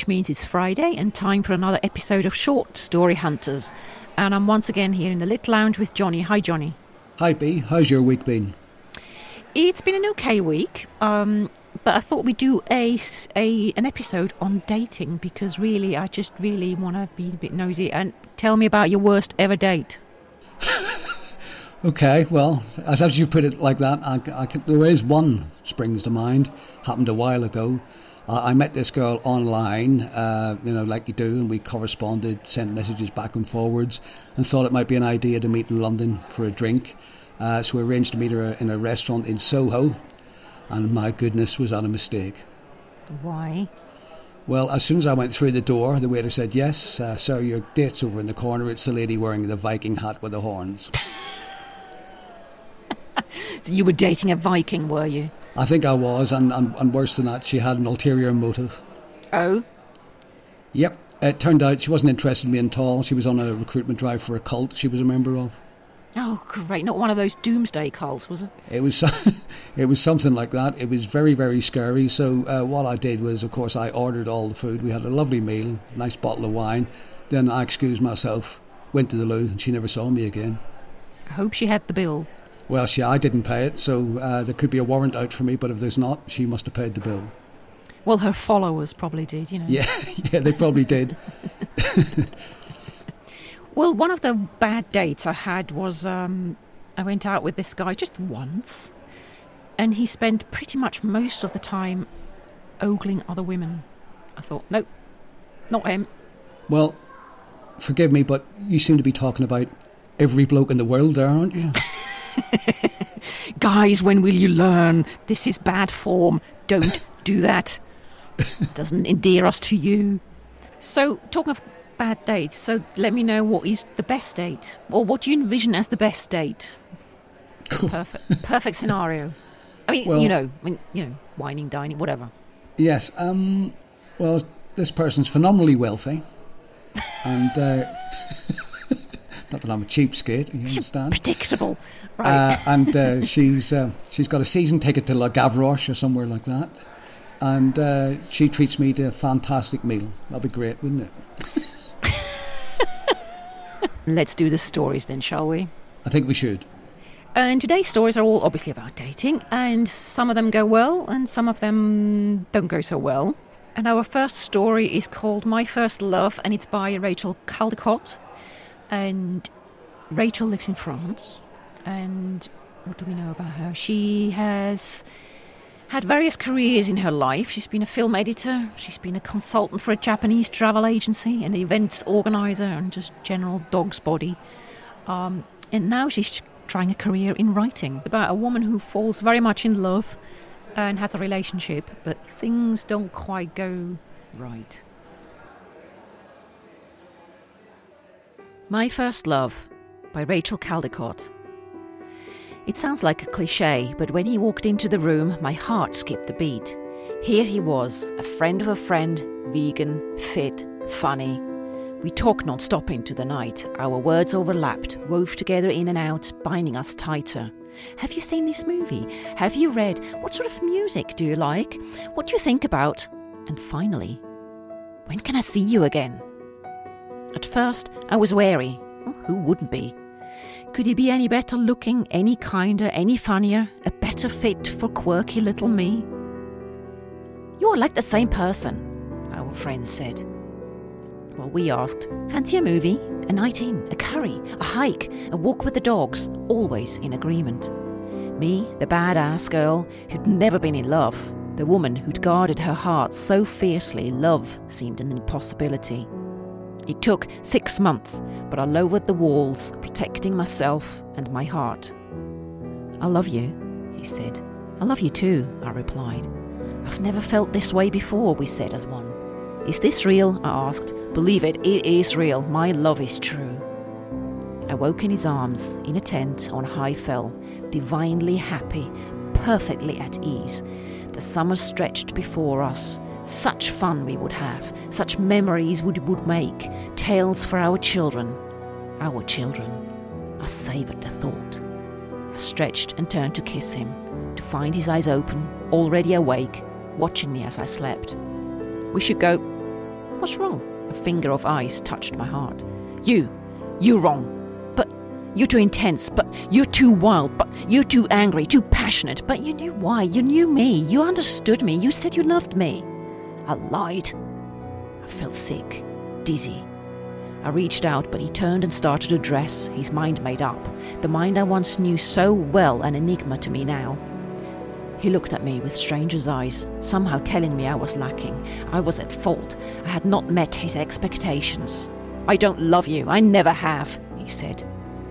which means it's Friday and time for another episode of Short Story Hunters. And I'm once again here in the Lit Lounge with Johnny. Hi, Johnny. Hi, B. How's your week been? It's been an okay week, um, but I thought we'd do a, a an episode on dating because really, I just really want to be a bit nosy and tell me about your worst ever date. Okay, well, as, as you put it like that, I, I there is one springs to mind. Happened a while ago. I, I met this girl online, uh, you know, like you do, and we corresponded, sent messages back and forwards, and thought it might be an idea to meet in London for a drink. Uh, so we arranged to meet her in a restaurant in Soho, and my goodness, was that a mistake. Why? Well, as soon as I went through the door, the waiter said, Yes, uh, sir, your date's over in the corner. It's the lady wearing the Viking hat with the horns. You were dating a Viking, were you? I think I was, and, and, and worse than that, she had an ulterior motive. Oh? Yep, it turned out she wasn't interested in me at all. She was on a recruitment drive for a cult she was a member of. Oh, great. Not one of those doomsday cults, was it? It was, it was something like that. It was very, very scary. So uh, what I did was, of course, I ordered all the food. We had a lovely meal, nice bottle of wine. Then I excused myself, went to the loo, and she never saw me again. I hope she had the bill. Well, she, I didn't pay it, so uh, there could be a warrant out for me. But if there's not, she must have paid the bill. Well, her followers probably did, you know. Yeah, yeah, they probably did. Well, one of the bad dates I had was um, I went out with this guy just once, and he spent pretty much most of the time ogling other women. I thought, nope, not him. Well, forgive me, but you seem to be talking about every bloke in the world there, aren't you? Guys, when will you learn? This is bad form. Don't do that. It Doesn't endear us to you. So, talking of bad dates, so let me know what is the best date, or what do you envision as the best date? Perfect, perfect scenario. I mean, Well- you know, I mean, you know, wining, dining, whatever. Yes. Um, well, this person's phenomenally wealthy, and uh, not that I'm a cheapskate, you understand. Predictable, right? Uh, and uh, she's uh, she's got a season ticket to La Gavroche or somewhere like that, and uh, she treats me to a fantastic meal. That'd be great, wouldn't it? Let's do the stories then, shall we? I think we should. And today's stories are all obviously about dating, and some of them go well, and some of them don't go so well. And our first story is called My First Love, and it's by Rachel Caldecott. And Rachel lives in France. And what do we know about her? She has had various careers in her life. She's been a film editor, she's been a consultant for a Japanese travel agency, an events organizer, and just general dog's body. Um, and now she's trying a career in writing about a woman who falls very much in love and has a relationship, but things don't quite go right. My First Love by Rachel Caldecott. It sounds like a cliche, but when he walked into the room, my heart skipped a beat. Here he was, a friend of a friend, vegan, fit, funny. We talked non stop into the night. Our words overlapped, wove together in and out, binding us tighter. Have you seen this movie? Have you read? What sort of music do you like? What do you think about? And finally, when can I see you again? At first, I was wary. Oh, who wouldn't be? Could he be any better looking, any kinder, any funnier, a better fit for quirky little me? You're like the same person, our friends said. Well, we asked, fancy a movie, a night in, a curry, a hike, a walk with the dogs, always in agreement. Me, the badass girl who'd never been in love, the woman who'd guarded her heart so fiercely love seemed an impossibility. It took six months, but I lowered the walls, protecting myself and my heart. I love you, he said. I love you too, I replied. I've never felt this way before, we said as one. Is this real? I asked. Believe it, it is real. My love is true. I woke in his arms, in a tent on high fell, divinely happy, perfectly at ease. The summer stretched before us. Such fun we would have, such memories we would make, tales for our children. Our children. I savoured the thought. I stretched and turned to kiss him, to find his eyes open, already awake, watching me as I slept. We should go, What's wrong? A finger of ice touched my heart. You, you wrong. But you're too intense, but you're too wild, but you're too angry, too passionate. But you knew why. You knew me. You understood me. You said you loved me. I lied. I felt sick, dizzy. I reached out, but he turned and started to dress, his mind made up. The mind I once knew so well, an enigma to me now. He looked at me with stranger's eyes, somehow telling me I was lacking. I was at fault. I had not met his expectations. I don't love you. I never have, he said.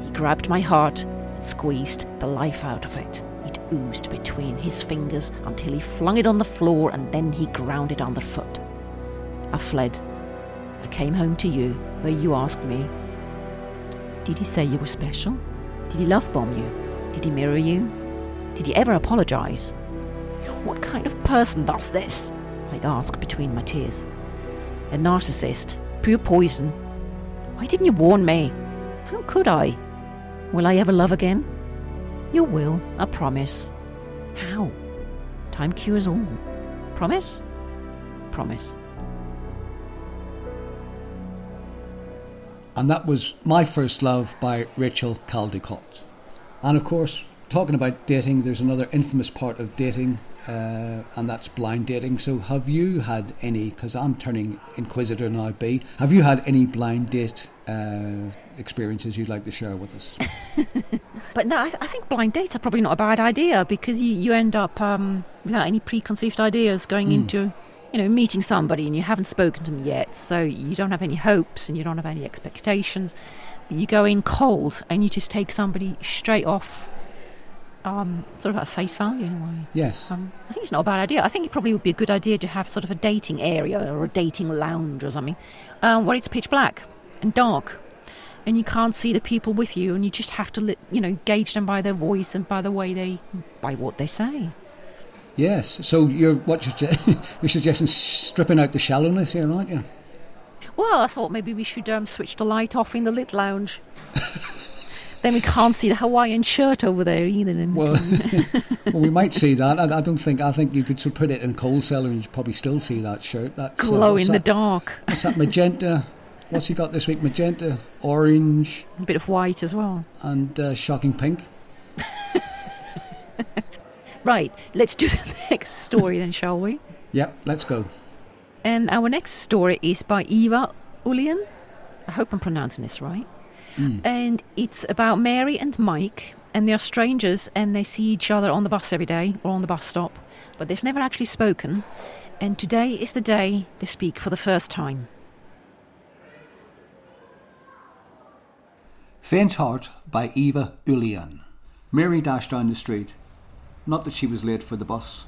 He grabbed my heart and squeezed the life out of it. Oozed between his fingers until he flung it on the floor and then he ground it underfoot. I fled. I came home to you, where you asked me, Did he say you were special? Did he love bomb you? Did he mirror you? Did he ever apologize? What kind of person does this? I asked between my tears. A narcissist, pure poison. Why didn't you warn me? How could I? Will I ever love again? You will, I promise. How? Time cures all. Promise? Promise. And that was My First Love by Rachel Caldecott. And of course, talking about dating, there's another infamous part of dating, uh, and that's blind dating. So, have you had any? Because I'm turning inquisitor now, B. Have you had any blind date uh, experiences you'd like to share with us? but no, I, th- I, think blind dates are probably not a bad idea because you, you end up um, without any preconceived ideas going mm. into you know, meeting somebody and you haven't spoken to them yet, so you don't have any hopes and you don't have any expectations. You go in cold and you just take somebody straight off um, sort of at face value in a way. Yes. Um, I think it's not a bad idea. I think it probably would be a good idea to have sort of a dating area or a dating lounge or something um, where it's pitch black and dark. And you can't see the people with you, and you just have to, you know, gauge them by their voice and by the way they, by what they say. Yes. So you're what you're, you're suggesting stripping out the shallowness here, aren't you? Well, I thought maybe we should um, switch the light off in the lit lounge. then we can't see the Hawaiian shirt over there either. Well, well, we might see that. I, I, don't think. I think you could sort of put it in coal cellar and you'd probably still see that shirt. That uh, glow uh, in that? the dark. What's that magenta? What's he got this week? Magenta, orange, a bit of white as well, and uh, shocking pink. right, let's do the next story then, shall we? Yep, let's go. And our next story is by Eva Ulian. I hope I'm pronouncing this right. Mm. And it's about Mary and Mike, and they're strangers and they see each other on the bus every day or on the bus stop, but they've never actually spoken. And today is the day they speak for the first time. Faint Heart by Eva Ulian. Mary dashed down the street. Not that she was late for the bus,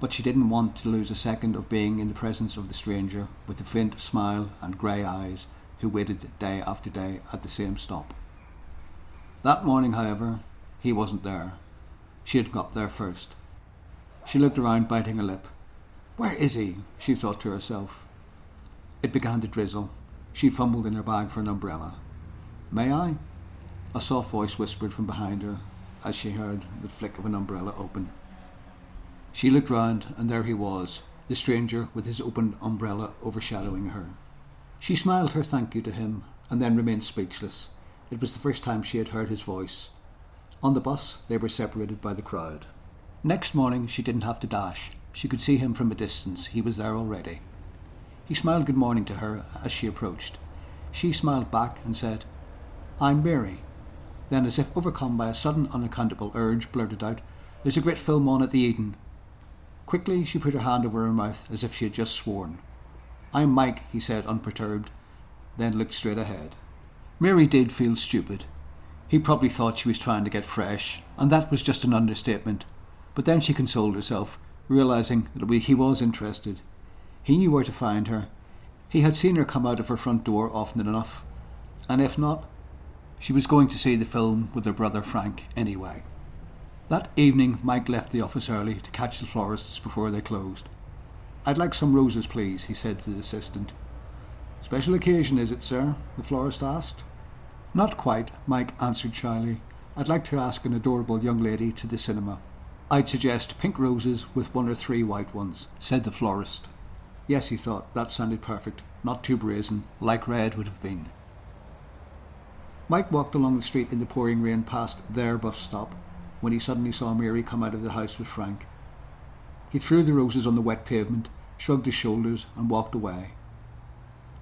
but she didn't want to lose a second of being in the presence of the stranger with the faint smile and grey eyes who waited day after day at the same stop. That morning, however, he wasn't there. She had got there first. She looked around, biting her lip. Where is he? she thought to herself. It began to drizzle. She fumbled in her bag for an umbrella. May I? A soft voice whispered from behind her as she heard the flick of an umbrella open. She looked round, and there he was, the stranger with his open umbrella overshadowing her. She smiled her thank you to him and then remained speechless. It was the first time she had heard his voice. On the bus, they were separated by the crowd. Next morning, she didn't have to dash. She could see him from a distance. He was there already. He smiled good morning to her as she approached. She smiled back and said, I'm Mary. Then, as if overcome by a sudden unaccountable urge, blurted out, There's a great film on at the Eden. Quickly, she put her hand over her mouth as if she had just sworn. I'm Mike, he said, unperturbed, then looked straight ahead. Mary did feel stupid. He probably thought she was trying to get fresh, and that was just an understatement. But then she consoled herself, realizing that he was interested. He knew where to find her. He had seen her come out of her front door often enough, and if not, she was going to see the film with her brother Frank anyway. That evening, Mike left the office early to catch the florists before they closed. I'd like some roses, please, he said to the assistant. Special occasion, is it, sir? the florist asked. Not quite, Mike answered shyly. I'd like to ask an adorable young lady to the cinema. I'd suggest pink roses with one or three white ones, said the florist. Yes, he thought, that sounded perfect. Not too brazen, like Red would have been. Mike walked along the street in the pouring rain past their bus stop when he suddenly saw Mary come out of the house with Frank. He threw the roses on the wet pavement, shrugged his shoulders, and walked away.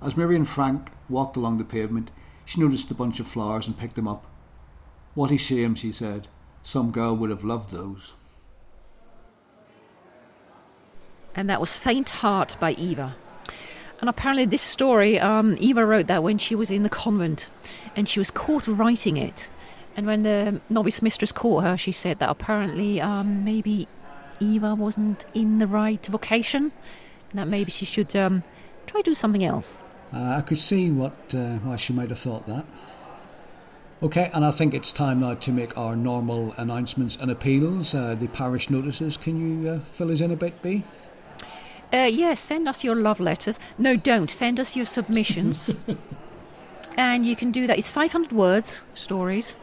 As Mary and Frank walked along the pavement, she noticed a bunch of flowers and picked them up. What a shame, she said. Some girl would have loved those. And that was Faint Heart by Eva. And apparently, this story, um, Eva wrote that when she was in the convent and she was caught writing it. And when the novice mistress caught her, she said that apparently um, maybe Eva wasn't in the right vocation, and that maybe she should um, try do something else. Uh, I could see what uh, why she might have thought that. Okay, and I think it's time now to make our normal announcements and appeals. Uh, the parish notices. Can you uh, fill us in a bit, B? Uh, yes, send us your love letters. No, don't. Send us your submissions. and you can do that. It's 500 words, stories.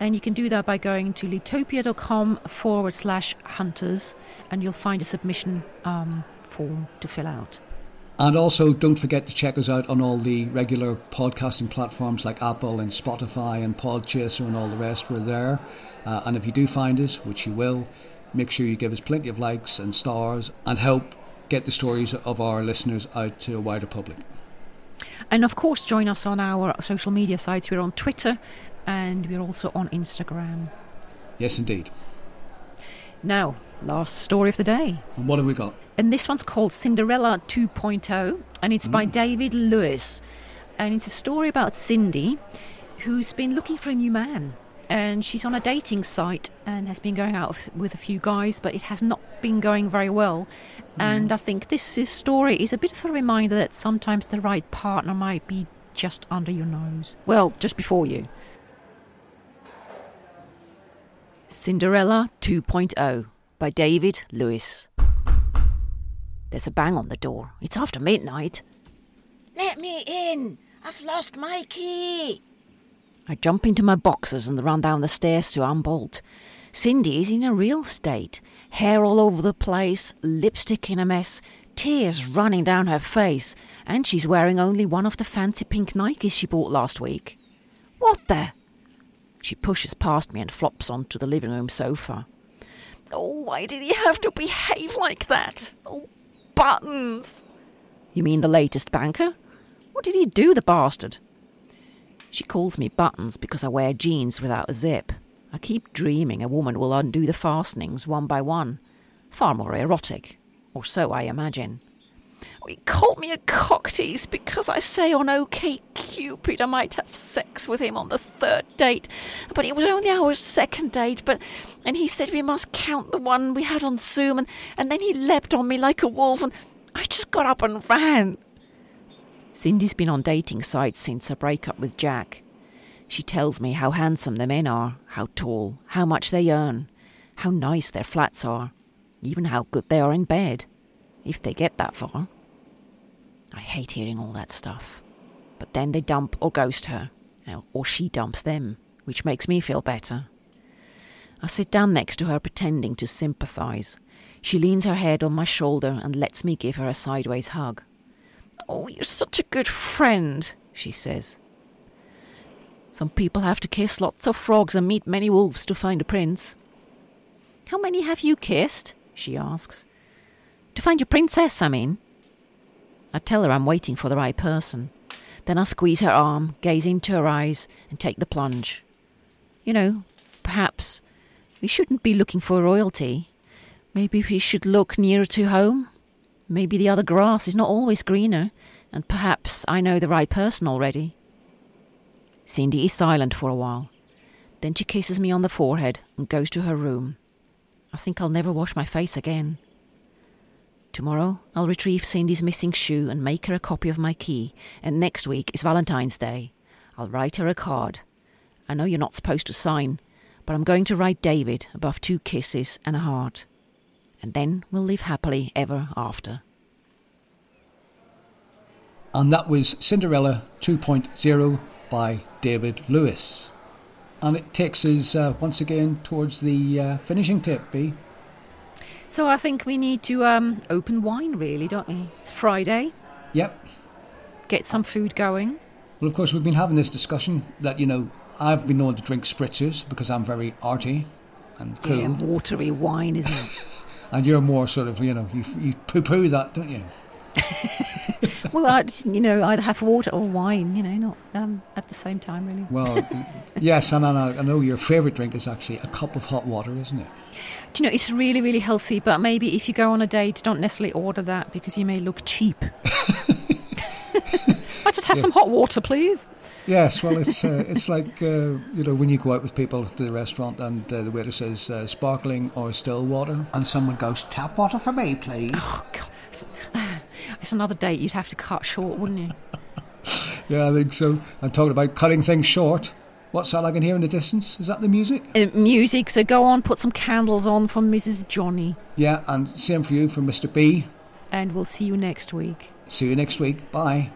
And you can do that by going to litopia.com forward slash hunters, and you'll find a submission um, form to fill out. And also, don't forget to check us out on all the regular podcasting platforms like Apple and Spotify and Podchaser and all the rest. We're there. Uh, and if you do find us, which you will, make sure you give us plenty of likes and stars and help get the stories of our listeners out to a wider public. And of course, join us on our social media sites. We're on Twitter and we're also on Instagram. Yes, indeed. Now, last story of the day. And what have we got? And this one's called Cinderella 2.0, and it's mm. by David Lewis. And it's a story about Cindy, who's been looking for a new man. And she's on a dating site and has been going out with a few guys, but it has not been going very well. Mm. And I think this story is a bit of a reminder that sometimes the right partner might be just under your nose. Well, just before you. Cinderella 2.0 by David Lewis. There's a bang on the door. It's after midnight. Let me in! I've lost my key! I jump into my boxers and run down the stairs to unbolt. Cindy is in a real state. Hair all over the place, lipstick in a mess, tears running down her face, and she's wearing only one of the fancy pink Nikes she bought last week. What the? She pushes past me and flops onto the living room sofa. Oh, why did he have to behave like that? Oh, buttons! You mean the latest banker? What did he do, the bastard? She calls me Buttons because I wear jeans without a zip. I keep dreaming a woman will undo the fastenings one by one. Far more erotic, or so I imagine. He called me a cocktease because I say on OK Cupid I might have sex with him on the third date. But it was only our second date, but and he said we must count the one we had on Zoom and, and then he leapt on me like a wolf and I just got up and ran. Cindy's been on dating sites since her breakup with Jack. She tells me how handsome the men are, how tall, how much they earn, how nice their flats are, even how good they are in bed if they get that far. I hate hearing all that stuff. But then they dump or ghost her, or she dumps them, which makes me feel better. I sit down next to her, pretending to sympathize. She leans her head on my shoulder and lets me give her a sideways hug. Oh, you're such a good friend, she says. Some people have to kiss lots of frogs and meet many wolves to find a prince. How many have you kissed? she asks. To find your princess, I mean. I tell her I'm waiting for the right person. Then I squeeze her arm, gaze into her eyes, and take the plunge. You know, perhaps we shouldn't be looking for royalty. Maybe we should look nearer to home. Maybe the other grass is not always greener, and perhaps I know the right person already. Cindy is silent for a while. Then she kisses me on the forehead and goes to her room. I think I'll never wash my face again. Tomorrow I'll retrieve Cindy's missing shoe and make her a copy of my key, and next week is Valentine's Day. I'll write her a card. I know you're not supposed to sign, but I'm going to write David above two kisses and a heart. And then we'll live happily ever after. And that was Cinderella 2.0 by David Lewis. And it takes us uh, once again towards the uh, finishing tip, B. So I think we need to um, open wine, really, don't we? It's Friday. Yep. Get some food going. Well, of course, we've been having this discussion that, you know, I've been known to drink spritzers because I'm very arty and cool. Yeah, watery wine, isn't it? And you're more sort of, you know, you, you poo poo that, don't you? well, I just, you know, either have water or wine, you know, not um, at the same time, really. Well, yes, and I I know your favourite drink is actually a cup of hot water, isn't it? Do you know, it's really, really healthy, but maybe if you go on a date, don't necessarily order that because you may look cheap. I just have some hot water, please. Yes, well, it's uh, it's like uh, you know when you go out with people to the restaurant and uh, the waiter says uh, sparkling or still water, and someone goes tap water for me, please. Oh, God. It's, it's another date you'd have to cut short, wouldn't you? Yeah, I think so. I'm talking about cutting things short. What's that I can hear in the distance? Is that the music? Uh, music, so go on, put some candles on for Mrs. Johnny, Yeah, and same for you for Mr. B. and we'll see you next week. See you next week. Bye.